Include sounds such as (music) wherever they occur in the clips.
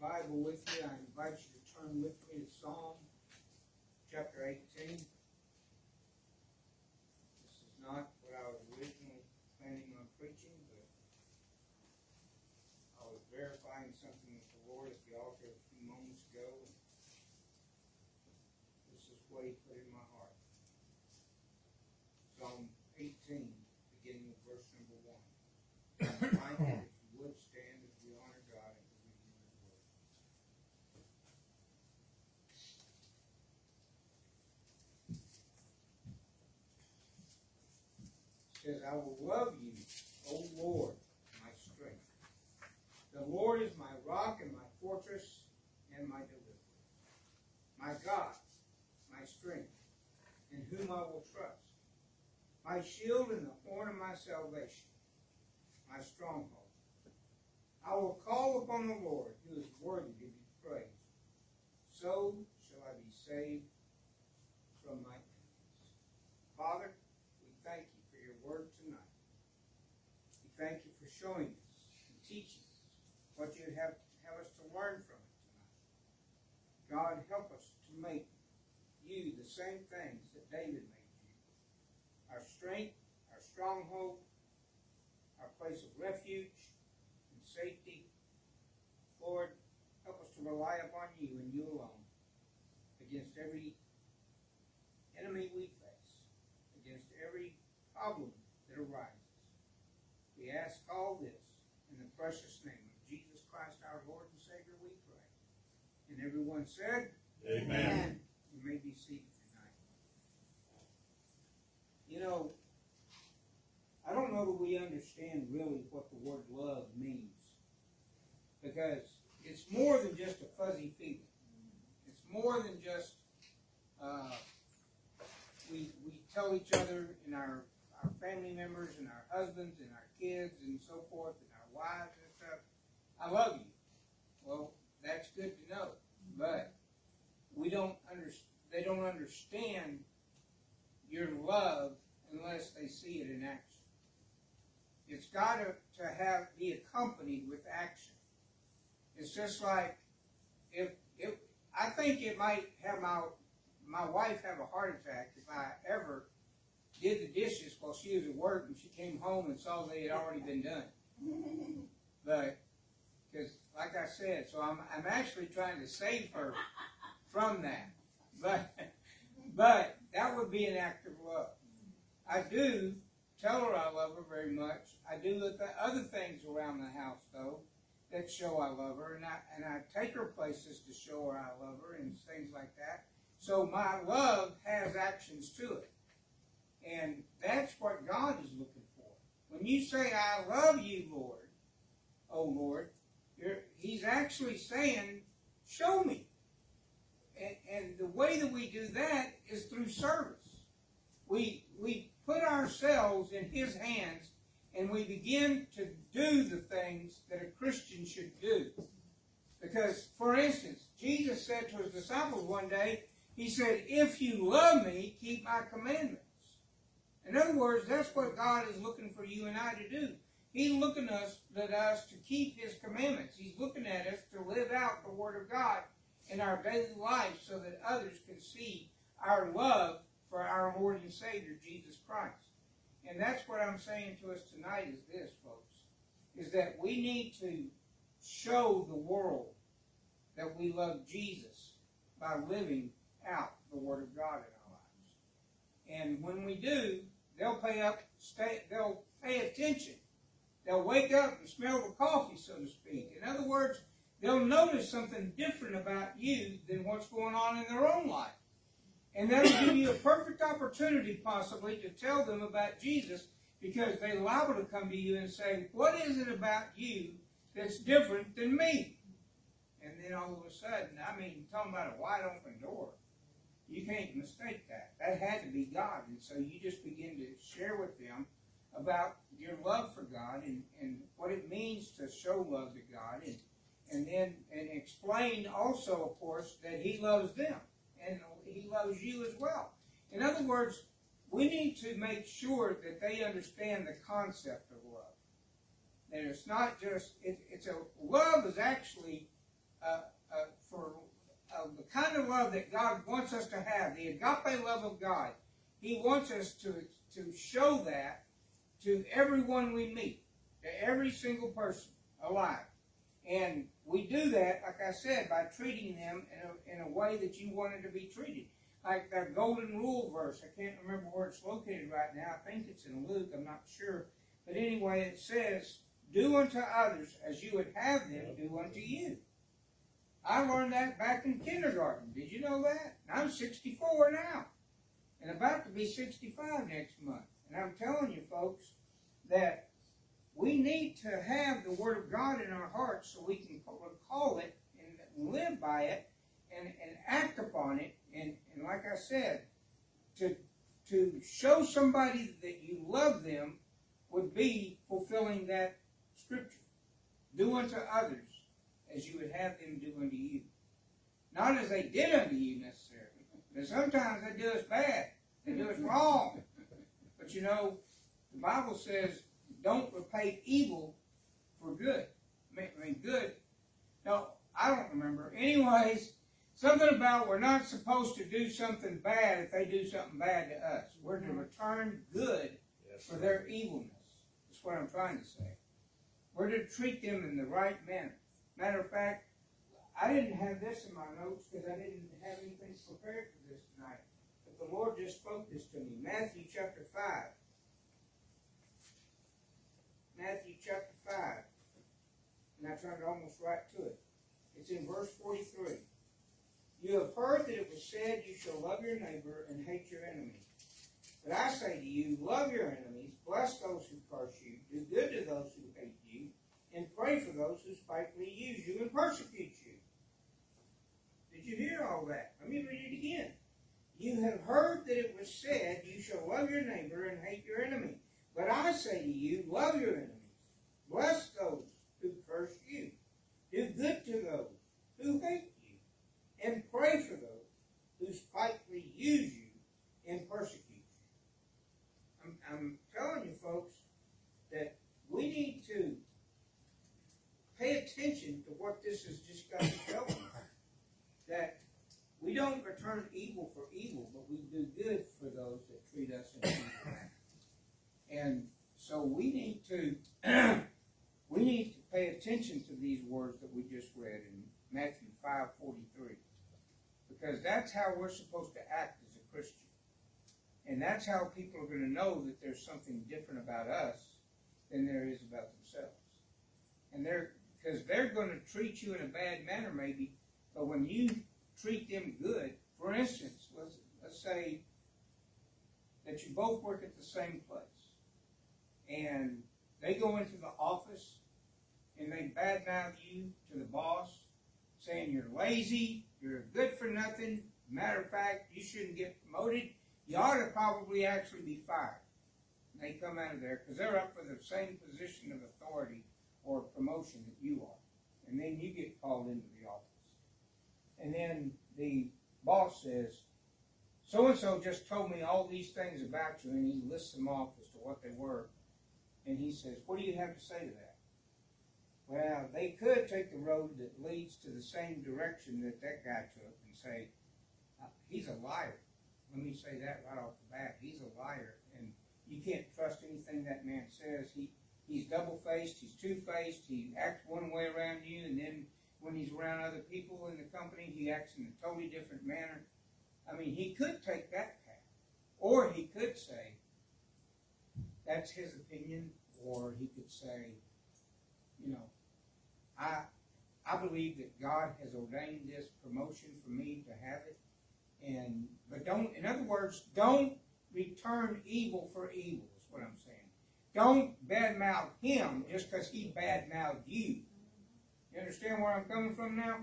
Bible with you, I invite you to turn with me to Psalm chapter 18. This is not what I was originally planning on preaching, but I was verifying something with the Lord at the altar a few moments ago. and This is what He put in my heart. Psalm 18, beginning with verse number 1. Remind you, if you would stand as we honor God and we read His word. says, I will love you, O Lord, my strength. The Lord is my rock and my fortress and my deliverer. My God, my strength, in whom I will trust. My shield and the horn of my salvation, my stronghold. I will call upon the Lord, who is worthy to be praised. So shall I be saved from my enemies. Father, we thank you for your word tonight. We thank you for showing us and teaching us what you have, have us to learn from. God, help us to make you the same things that David made you. Our strength, our stronghold, our place of refuge and safety. Lord, help us to rely upon you and you alone against every enemy we face, against every problem that arises. We ask all this in the precious name of Jesus Christ, our Lord and Savior, we pray. And everyone said, Amen. You may be seated tonight. You know, I don't know that we understand really what the word love means. Because it's more than just a fuzzy feeling. It's more than just uh, we, we tell each other and our, our family members and our husbands and our kids and so forth and our wives and stuff, I love you. Well, that's good to know. But we don't under, they don't understand your love unless they see it in action. It's got to, to have be accompanied with action. It's just like if if I think it might have my my wife have a heart attack if I ever did the dishes while she was at work and she came home and saw they had already been done. But because, like I said, so I'm I'm actually trying to save her from that. But but that would be an act of love. I do tell her I love her very much. I do the th- other things around the house though that show I love her, and I and I take her places to show her I love her and things like that. So my love has actions to it, and that's what God is looking for. When you say I love you, Lord, oh Lord, you're, He's actually saying, show me. And, and the way that we do that is through service. We we put ourselves in His hands and we begin to do the things that a Christian should do. Because, for instance, Jesus said to his disciples one day, He said, If you love me, keep my commandments. In other words, that's what God is looking for you and I to do. He's looking us, at us to keep His commandments. He's looking at us to live out the Word of God in our daily life so that others can see our love for our Lord and Savior, Jesus Christ. And that's what I'm saying to us tonight is this, folks, is that we need to show the world that we love Jesus by living out the Word of God in our lives. And when we do, they'll pay up, stay, they'll pay attention. They'll wake up and smell the coffee, so to speak. In other words, they'll notice something different about you than what's going on in their own life. And that'll give you a perfect opportunity, possibly, to tell them about Jesus because they're liable to come to you and say, What is it about you that's different than me? And then all of a sudden, I mean, talking about a wide open door, you can't mistake that. That had to be God. And so you just begin to share with them about your love for God and, and what it means to show love to God and, and then and explain also, of course, that He loves them and He loves you as well. In other words, we need to make sure that they understand the concept of love. That it's not just, it, it's a, love is actually uh, uh, for uh, the kind of love that God wants us to have, the agape love of God. He wants us to to show that to everyone we meet, to every single person alive. And we do that, like I said, by treating them in a, in a way that you wanted to be treated. Like that golden rule verse. I can't remember where it's located right now. I think it's in Luke. I'm not sure. But anyway, it says, Do unto others as you would have them do unto you. I learned that back in kindergarten. Did you know that? I'm 64 now. And about to be 65 next month. And I'm telling you, folks, that we need to have the Word of God in our hearts so we can recall it and live by it and, and act upon it. And, and like I said, to, to show somebody that you love them would be fulfilling that scripture. Do unto others as you would have them do unto you. Not as they did unto you necessarily. (laughs) But sometimes they do us bad. They do us mm-hmm. wrong. But you know, the Bible says don't repay evil for good. I mean, good. No, I don't remember. Anyways, something about we're not supposed to do something bad if they do something bad to us. We're to mm-hmm. return good yes, for their evilness. That's what I'm trying to say. We're to treat them in the right manner. Matter of fact, I didn't have this in my notes because I didn't have anything prepared for this the Lord just spoke this to me. Matthew chapter 5. Matthew chapter 5. And I turned almost right to it. It's in verse 43. You have heard that it was said, You shall love your neighbor and hate your enemy. But I say to you, love your enemies, bless those who curse you, do good to those who hate you, and pray for those who spitefully use you and persecute you. Did you hear all that? Let me read it again. You have heard that it was said, You shall love your neighbor and hate your enemy. But I say to you, love your enemies. Bless those who curse you. Do good to those who hate you. And pray for those who spitefully use you and persecute you. I'm, I'm telling you, folks, that we need to pay attention to what this has just got to tell us. That we don't return evil for evil, but we do good for those that treat us in evil and so we need to (clears throat) we need to pay attention to these words that we just read in Matthew 5:43. Because that's how we're supposed to act as a Christian. And that's how people are going to know that there's something different about us than there is about themselves. And they're because they're going to treat you in a bad manner maybe, but when you treat them good, for instance, let's let's say that you both work at the same place and they go into the office and they badmouth you to the boss, saying you're lazy, you're good for nothing. Matter of fact, you shouldn't get promoted. You ought to probably actually be fired. And they come out of there because they're up for the same position of authority or promotion that you are. And then you get called into the office. And then the boss says, so and so just told me all these things about you, and he lists them off as to what they were. And he says, What do you have to say to that? Well, they could take the road that leads to the same direction that that guy took and say, uh, He's a liar. Let me say that right off the bat. He's a liar. And you can't trust anything that man says. He He's double faced, he's two faced, he acts one way around you, and then when he's around other people in the company, he acts in a totally different manner. I mean, he could take that path. Or he could say, that's his opinion, or he could say, you know, I I believe that God has ordained this promotion for me to have it, and but don't, in other words, don't return evil for evil. Is what I'm saying. Don't badmouth him just because he badmouthed you. You understand where I'm coming from now?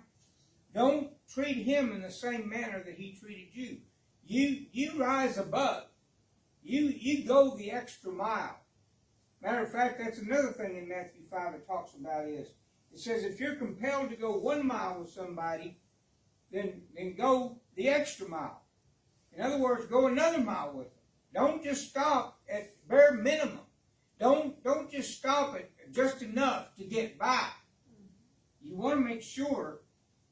Don't treat him in the same manner that he treated you. You you rise above. You, you go the extra mile. Matter of fact, that's another thing in Matthew 5 it talks about is, it says if you're compelled to go one mile with somebody, then, then go the extra mile. In other words, go another mile with them. Don't just stop at bare minimum. Don't, don't just stop at just enough to get by. You want to make sure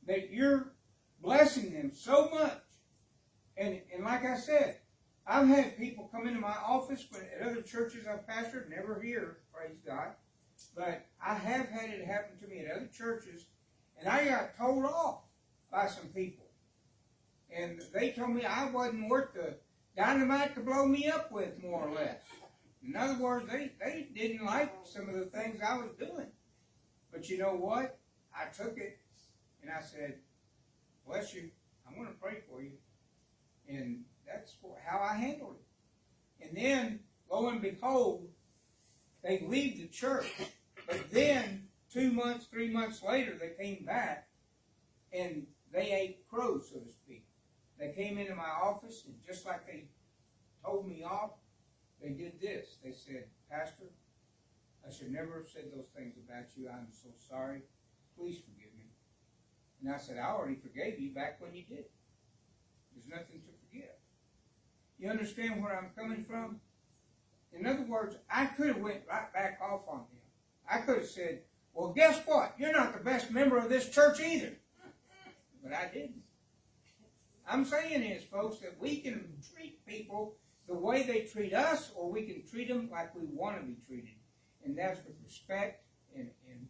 that you're blessing them so much. And, and like I said, I've had people come into my office but at other churches I've pastored, never here, praise God. But I have had it happen to me at other churches, and I got told off by some people. And they told me I wasn't worth the dynamite to blow me up with, more or less. In other words, they, they didn't like some of the things I was doing. But you know what? I took it and I said, bless you. I'm going to pray for you. And that's how I handled it. And then, lo and behold, they leave the church. But then, two months, three months later, they came back and they ate crow, so to speak. They came into my office and just like they told me off, they did this. They said, Pastor, I should never have said those things about you. I'm so sorry. Please forgive me. And I said, I already forgave you back when you did. There's nothing to forgive. You understand where I'm coming from? In other words, I could have went right back off on him. I could have said, well, guess what? You're not the best member of this church either. But I didn't. I'm saying is, folks, that we can treat people the way they treat us, or we can treat them like we want to be treated. And that's with respect and, and,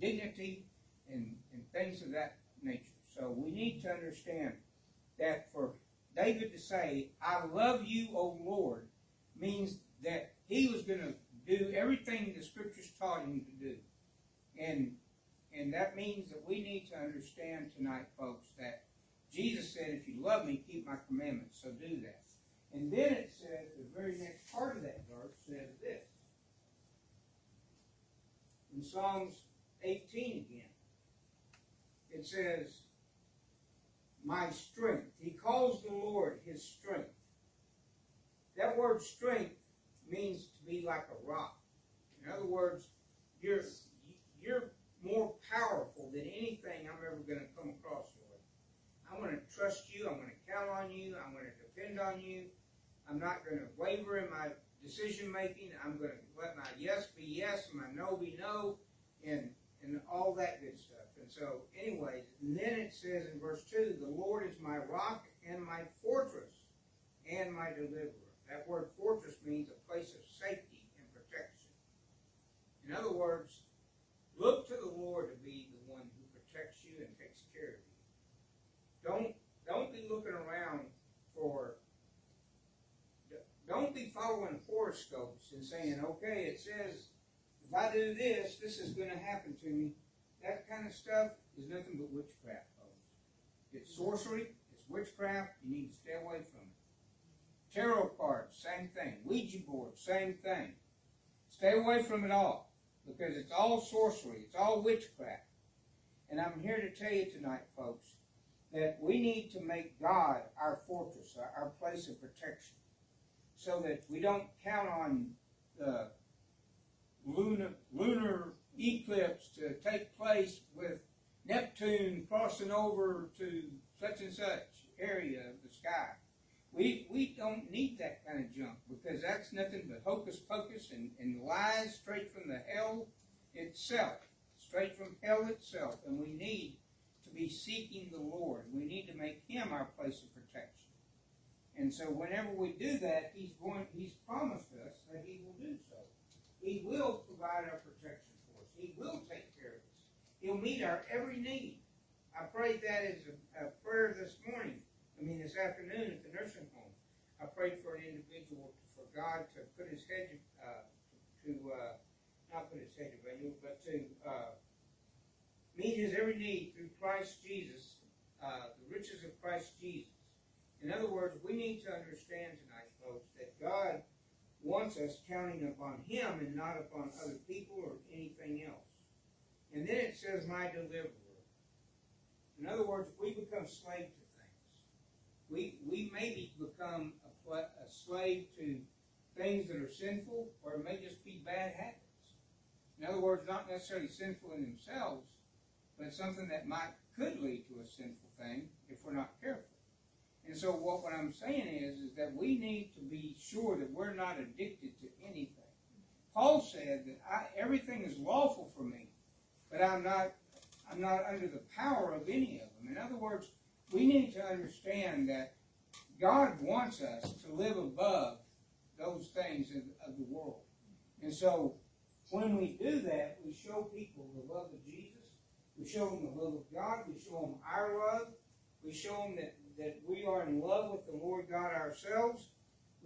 dignity and, and things of that nature. So we need to understand that for David to say, I love you, O Lord, means that he was going to do everything the scriptures taught him to do. And and that means that we need to understand tonight, folks, that Jesus said, if you love me, keep my commandments. So do that. And then it says, the very next part of that verse says this. In Psalms 18 again, it says, my strength. He calls the Lord his strength. That word strength means to be like a rock. In other words, you're you're more powerful than anything I'm ever going to come across, Lord. I'm going to trust you. I'm going to count on you. I'm going to depend on you. I'm not going to waver in my decision making. I'm going to let my yes be yes and my no be no, and and all that good stuff. And so, anyways, and then it says in verse two, the Lord is my rock and my fortress and my deliverer. That word fortress means a place of safety and protection. In other words, look to the Lord to be the one who protects you and takes care of you. Don't don't be looking around for don't be following horoscopes and saying, okay, it says if I do this, this is going to happen to me. That kind of stuff is nothing but witchcraft, folks. It's sorcery, it's witchcraft. You need to stay away from it. Tarot cards, same thing. Ouija board, same thing. Stay away from it all because it's all sorcery, it's all witchcraft. And I'm here to tell you tonight, folks, that we need to make God our fortress, our place of protection, so that we don't count on the lunar, lunar eclipse to take place with Neptune crossing over to such and such area of the sky. We, we don't need that kind of junk because that's nothing but hocus pocus and, and lies straight from the hell itself, straight from hell itself. And we need to be seeking the Lord. We need to make Him our place of protection. And so whenever we do that, He's going He's promised us that He will do so. He will provide our protection for us. He will take care of us. He'll meet our every need. I prayed that as a, a prayer this morning I mean, this afternoon at the nursing home, I prayed for an individual for God to put his head, uh, to, uh, not put his head to value, but to uh, meet his every need through Christ Jesus, uh, the riches of Christ Jesus. In other words, we need to understand tonight, folks, that God wants us counting upon Him and not upon other people or anything else. And then it says, my deliverer. In other words, we become slaves to things. we, we maybe become a, a slave to things that are sinful, or it may just be bad habits. In other words, not necessarily sinful in themselves, but something that might could lead to a sinful thing if we're not careful. And so what, what I'm saying is, is that we need to be sure that we're not addicted to anything. Paul said that I, everything is lawful for me, but I'm not I'm not under the power of any of them. In other words, we need to understand that God wants us to live above those things of, of the world. And so when we do that, we show people the love of Jesus. We show them the love of God. We show them our love. We show them that, that we are in love with the Lord God ourselves.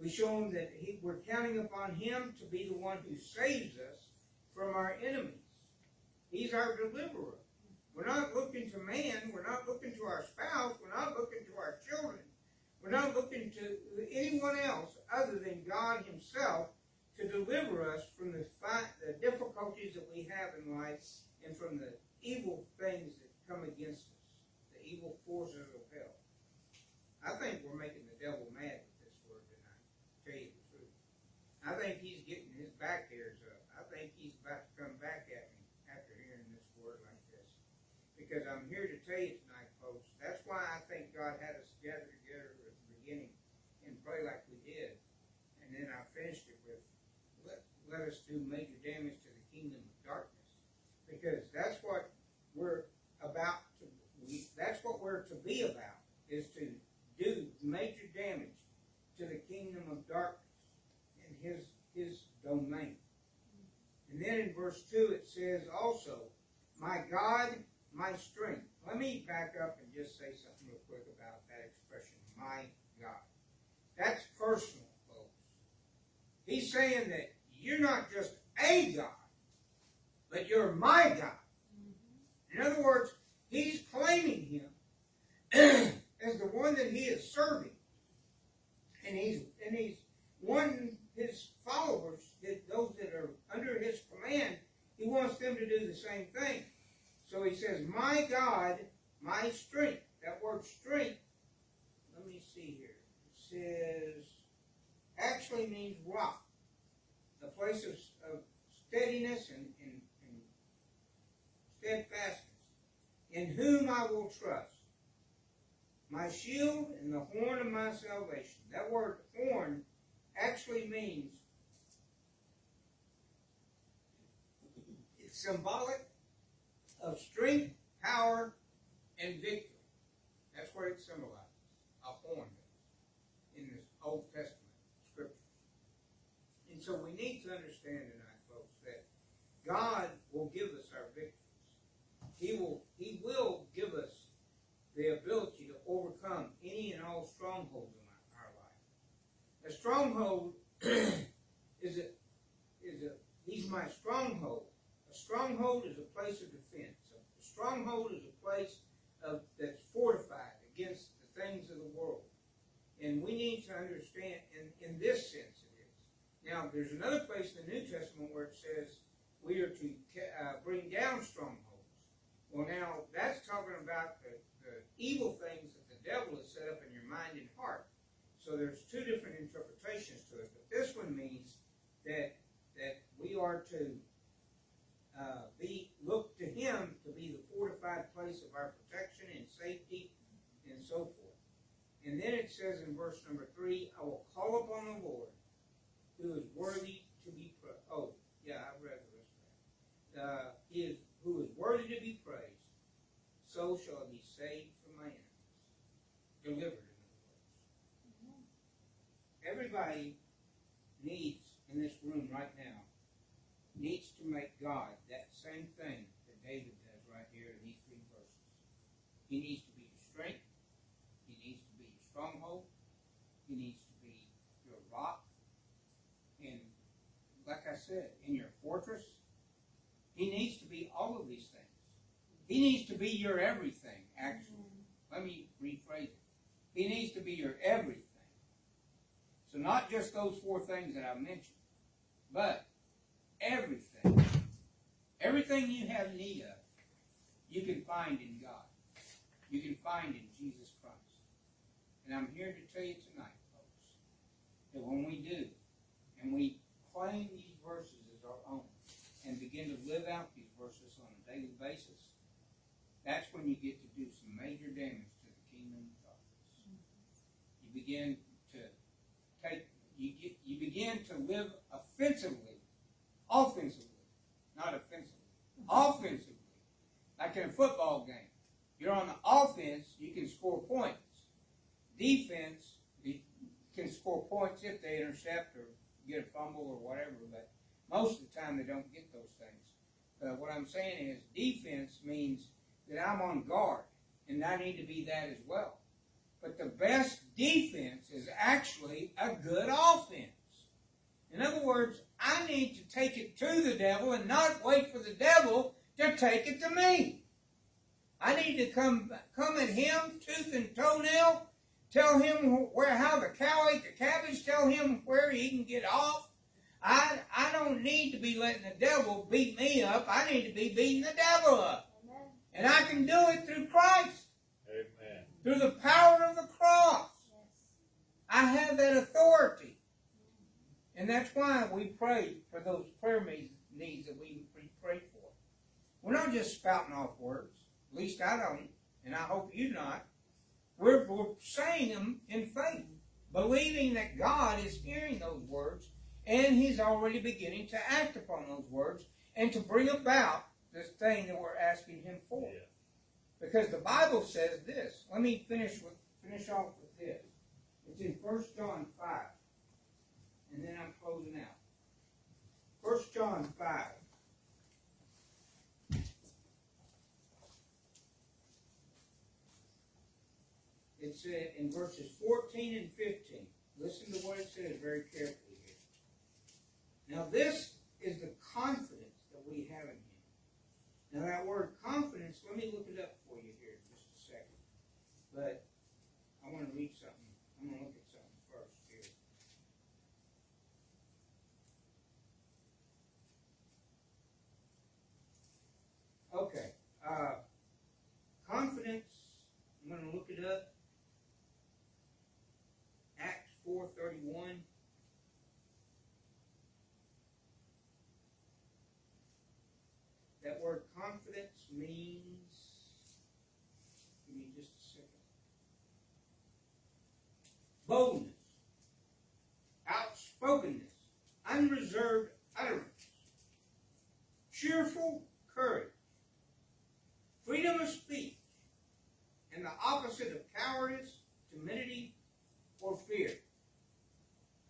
We show him that he, we're counting upon Him to be the one who saves us from our enemies. He's our deliverer. We're not looking to man. We're not looking to our spouse. We're not looking to our children. We're not looking to anyone else other than God Himself to deliver us from the, the difficulties that we have in life and from the evil things that come against us, the evil forces of. I think we're making the devil mad with this word tonight, to tell you the truth. I think he's getting his back hairs up. I think he's about to come back at me after hearing this word like this. Because I'm here to tell you tonight, folks, that's why I think God had us gather together at the beginning and pray like we did. And then I finished it with, let, let us do major damage to the kingdom of darkness. Because that's what we're about to, we, that's what we're to be about, is to do major damage to the kingdom of darkness and his his domain. And then in verse 2 it says also, My God, my strength. Let me back up and just say something real quick about that expression, my God. That's personal, folks. He's saying that you're not just a God, but you're my God. Mm-hmm. In other words, he's claiming him (clears throat) as the one that he is serving. And he's and he's wanting his followers, those that are under his command, he wants them to do the same thing. So he says, My God, my strength. That word strength, let me see here. It says, actually means rock. The place of, of steadiness and, and, and steadfastness. In whom I will trust my shield and the horn of my salvation. That word horn actually means it's symbolic of strength, power, and victory. That's what it symbolizes. A horn in this Old Testament scripture. And so we need to understand tonight, folks, that God will give us our victories. He will He will give us the ability overcome any and all strongholds in our life. A stronghold (clears throat) is a is a he's my stronghold. A stronghold is a place of defense. A stronghold is a place of that's fortified against the things of the world. And we need to understand in, in this sense it is. Now there's another place in the New Testament where it says we are to uh, bring down strongholds. Well, now that's talking about the the evil things that the devil has set up in your mind and heart. So there's two different interpretations to it. But this one means that that we are to uh, be look to Him to be the fortified place of our protection and safety and so forth. And then it says in verse number three, "I will call upon the Lord, who is worthy to be praised." Oh, yeah, I read the rest of that. Uh, he is who is worthy to be praised so shall I be saved from my enemies. Delivered. Everybody needs, in this room right now, needs to make God that same thing that David does right here in these three verses. He needs to be your strength. He needs to be your stronghold. He needs to be your rock. And like I said, in your fortress, he needs to be all of these things. He needs to be your everything, actually. Mm-hmm. Let me rephrase it. He needs to be your everything. So not just those four things that I mentioned, but everything. Everything you have need of, you can find in God. You can find in Jesus Christ. And I'm here to tell you tonight, folks, that when we do, and we claim these verses as our own, and begin to live out these verses on a daily basis, that's when you get to do some major damage to the kingdom of darkness. You begin take, you get, you begin to live offensively, offensively, not offensively, offensively Like in a football game. You're on the offense, you can score points. Defense, you can score points if they intercept or get a fumble or whatever, but most of the time they don't get those things. But what I'm saying is defense means that I'm on guard, and I need to be that as well. But the best defense is actually a good offense. In other words, I need to take it to the devil and not wait for the devil to take it to me. I need to come come at him tooth and toenail, tell him where how the cow ate the cabbage, tell him where he can get off. I I don't need to be letting the devil beat me up. I need to be beating the devil up. Amen. And I can do it through Christ. Amen. Through the power of the cross. I have that authority. And that's why we pray for those prayer needs that we pray for. We're not just spouting off words. At least I don't, and I hope you not. We're, we're saying them in faith, believing that God is hearing those words and He's already beginning to act upon those words and to bring about this thing that we're asking Him for. Yeah. Because the Bible says this. Let me finish with finish off with this. It's in 1 John 5. And then I'm closing out. 1 John 5. It's in verses 14 and 15. Listen to what it says very carefully here. Now, this is the confidence that we have in Him. Now, that word confidence, let me look it up for you here in just a second. But I want to read something. I'm going to look at something first here. Okay. Uh, confidence, I'm going to look it up. 431. That word confidence means, give me just a second. Boldness, outspokenness, unreserved utterance, cheerful courage, freedom of speech, and the opposite of cowardice, timidity, or fear.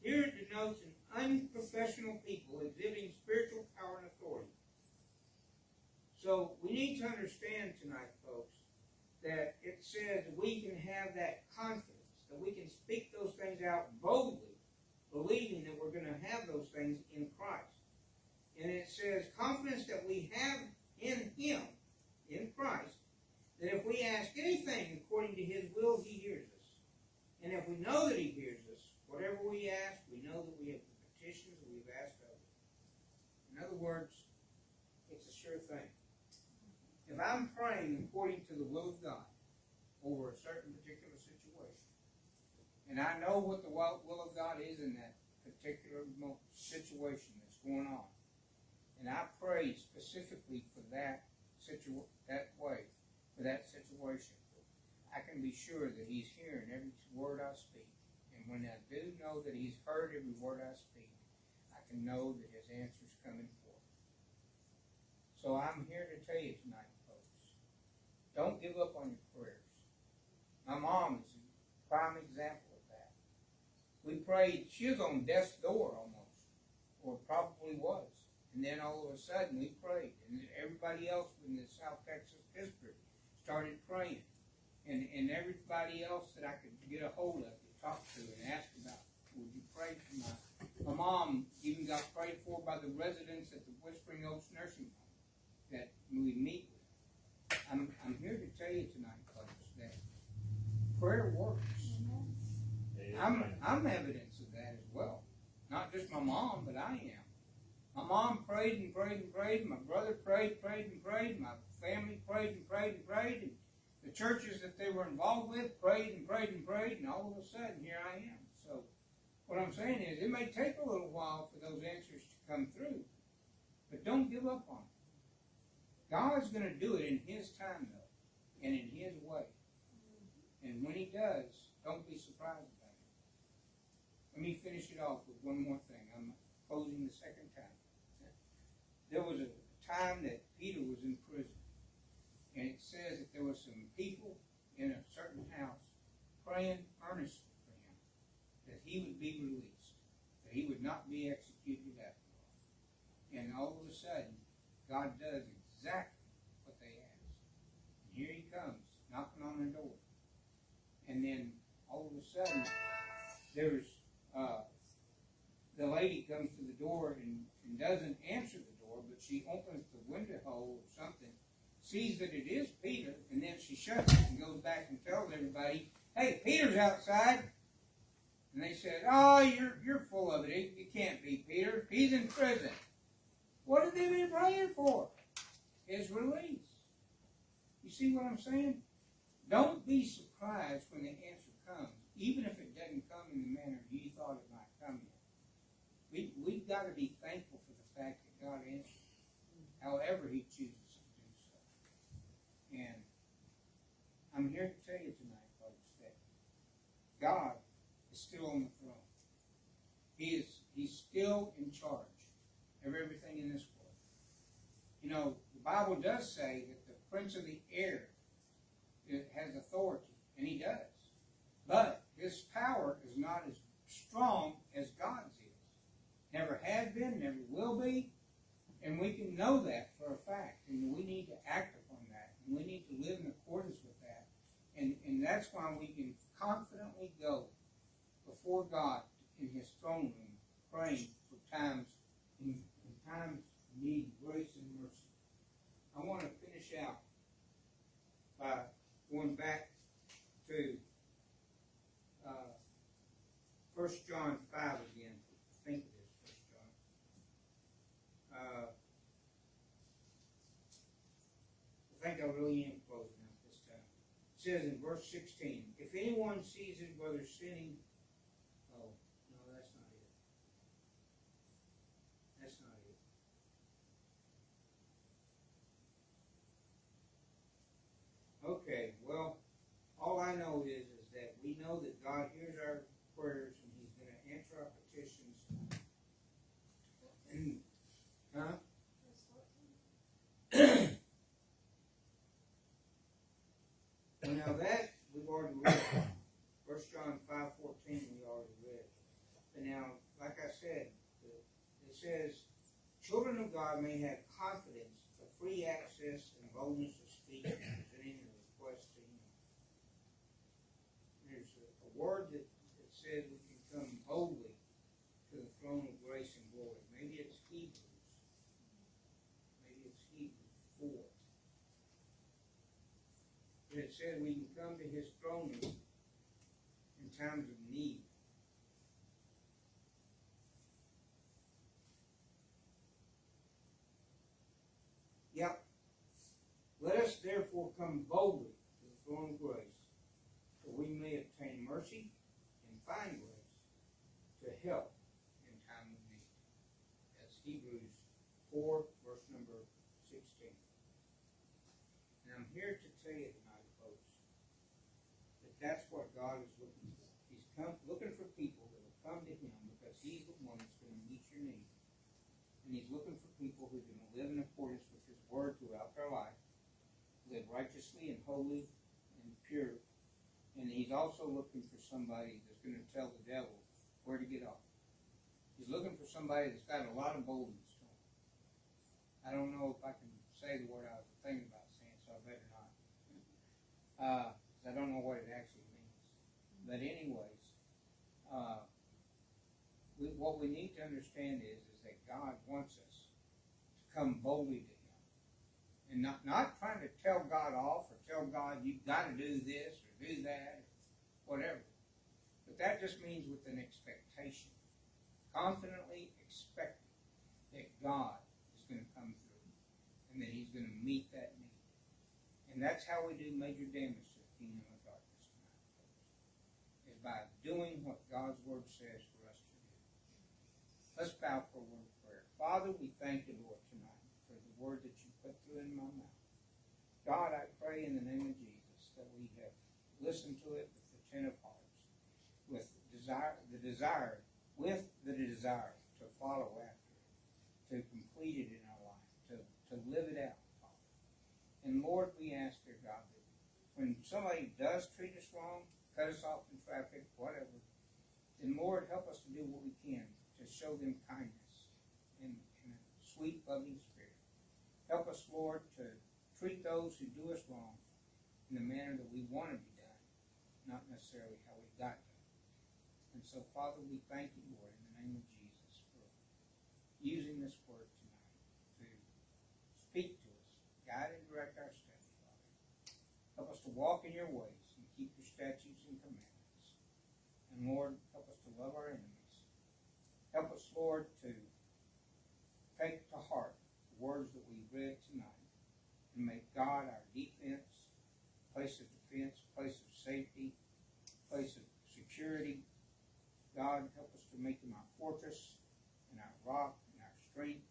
Here it denotes an unprofessional people exhibiting spiritual power and authority. So we need to understand tonight, folks, that it says we can have that confidence, we can speak those things out boldly, believing that we're going to have those things in Christ. And it says confidence that we have in Him, in Christ, that if we ask anything according to His will, He hears us. And if we know that He hears us, Whatever we ask, we know that we have the petitions that we've asked of Him. In other words, it's a sure thing. If I'm praying according to the will of God over a certain particular and I know what the will of God is in that particular situation that's going on, and I pray specifically for that situ- that way, for that situation, I can be sure that He's hearing every word I speak And when I do know that He's heard every word I speak, I can know that His answer is coming forth. So I'm here to tell you tonight, folks, don't give up on your prayers. My mom is a prime example. We prayed, she was on death's door almost, or probably was. And then all of a sudden we prayed, and everybody else in the South Texas district started praying. And, and everybody else that I could get a hold of to talk to and ask about, would you pray for my, my mom even got prayed for by the residents at the Whispering Oaks Nursing Home that we meet with. I'm, I'm here to tell you tonight, folks, that prayer works. I'm, I'm evidence of that as well. Not just my mom, but I am. My mom prayed and prayed and prayed. My brother prayed, prayed and prayed. My family prayed and prayed and prayed. And the churches that they were involved with prayed and prayed and prayed, and all of a sudden, here I am. So, what I'm saying is, it may take a little while for those answers to come through, but don't give up on it. God's going to do it in His time, though, and in His way. Mm-hmm. And when He does, don't be surprised about it. Let me finish it off with one more thing. I'm closing the second time. There was a time that Peter was in prison, and it says that there were some people in a certain house praying earnestly for him that he would be released, that he would not be executed after all. And all of a sudden, God does exactly what they ask. And here he comes, knocking on the door. And then all of a sudden, there is uh, the lady comes to the door and, and doesn't answer the door, but she opens the window hole or something, sees that it is Peter, and then she shuts it and goes back and tells everybody, "Hey, Peter's outside." And they said, "Oh, you're you're full of it. It can't be Peter. He's in prison." What have they been praying for? His release. You see what I'm saying? Don't be surprised when the answer comes, even if it doesn't come in the manner you thought. We, we've got to be thankful for the fact that God answers, however He chooses to do so. And I'm here to tell you tonight, folks, that God is still on the throne. He is He's still in charge of everything in this world. You know, the Bible does say that the prince of the air has authority, and he does. But his power is not as strong as God's is. Never has been, never will be. And we can know that for a fact. And we need to act upon that. And we need to live in accordance with that. And, and that's why we can confidently go before God in his throne room praying for times in, in times need, grace and mercy. I want to finish out by going back to 1 John 5 again. I think it is 1 John. Uh, I think I really am closing out this time. It says in verse 16, If anyone sees his brother sinning, oh, no, that's not it. That's not it. Okay, well, all I know is, is that we know that God hears our prayers and He's going to answer our petitions. And, huh? Well, now that we've already read. First John five fourteen we already read. But now, like I said, the- it says, God may have confidence, the free access and boldness of speech and presenting a request to There's a, word that, that says we can come boldly to the throne of grace and glory. Maybe it's Hebrews. Maybe it's Hebrews four. But it says we can come to His throne in in times Yep. Let us therefore come boldly to the throne of grace, that we may obtain mercy and find grace to help in time of need. That's Hebrews 4, verse number 16. And I'm here to tell you tonight, folks, that that's what God is looking for. He's come looking for people that will come to Him because He's the one that's going to meet your need. And He's looking for people who are going to live in accordance with Word throughout their life, live righteously and holy and pure. And He's also looking for somebody that's going to tell the devil where to get off. He's looking for somebody that's got a lot of boldness to him. I don't know if I can say the word I was thinking about saying, so I better not. Uh, I don't know what it actually means. But anyways, uh, we, what we need to understand is, is that God wants us to come boldly to not, not trying to tell God off or tell God you've got to do this or do that or whatever. But that just means with an expectation. Confidently expecting that God is going to come through and that He's going to meet that need. And that's how we do major damage to the kingdom of darkness tonight. Is by doing what God's word says for us to do. Let's bow for a word of prayer. Father, we thank you, Lord, tonight for the word that you put through in my mouth. God, I pray in the name of Jesus that we have listened to it with attentive hearts, with desire, the desire, with the desire to follow after it, to complete it in our life, to, to live it out, Father. And Lord, we ask, dear God, that when somebody does treat us wrong, cut us off in traffic, whatever, then Lord, help us to do what we can to show them kindness and, in a sweet, loving. Help us, Lord, to treat those who do us wrong in the manner that we want to be done. not necessarily how we got done. And so, Father, we thank you, Lord, in the name of Jesus, for using this word tonight to speak to us, guide and direct our steps, Father. Help us to walk in your ways and keep your statutes and commandments. And Lord, help us to love our enemies. Help us, Lord, to take to heart the words that we read tonight and make God our defense, place of defense, place of safety, place of security. God, help us to make him our fortress and our rock and our strength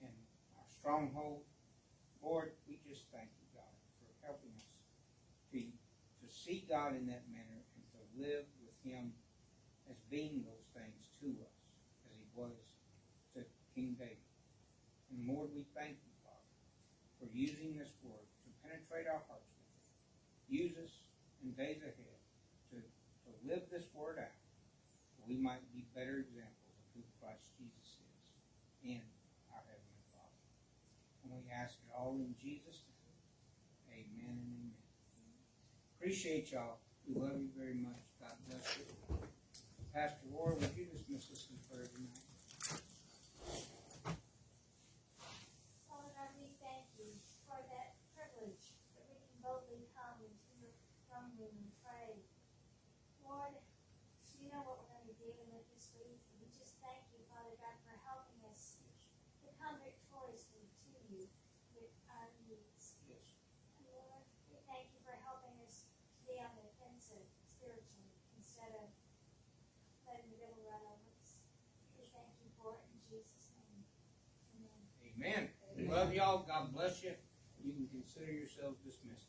and our stronghold. Lord, we just thank you, God, for helping us to, to see God in that manner and to live with him as being those things to us as he was to King David. And Lord, we thank you, Father, for using this word to penetrate our hearts with it. Use us in days ahead to, to live this word out so we might be better examples of who Christ Jesus is in our Heavenly Father. And we ask it all in Jesus' name. Amen and amen. Appreciate y'all. We love you very much. God bless you. Pastor Roy, would you dismiss us in prayer tonight? Father God, we thank you for that privilege that we can boldly come into your throne room and pray. Lord, you know what we're going to be dealing with this week. And we just thank you, Father God, for helping us to come victoriously to you with our needs. Yes. And Lord, we thank you for helping us to be on the offensive spiritually instead of letting the devil run over us. We thank you for it in Jesus' name. Amen. Amen. We love y'all. God bless you. You can consider yourselves dismissed.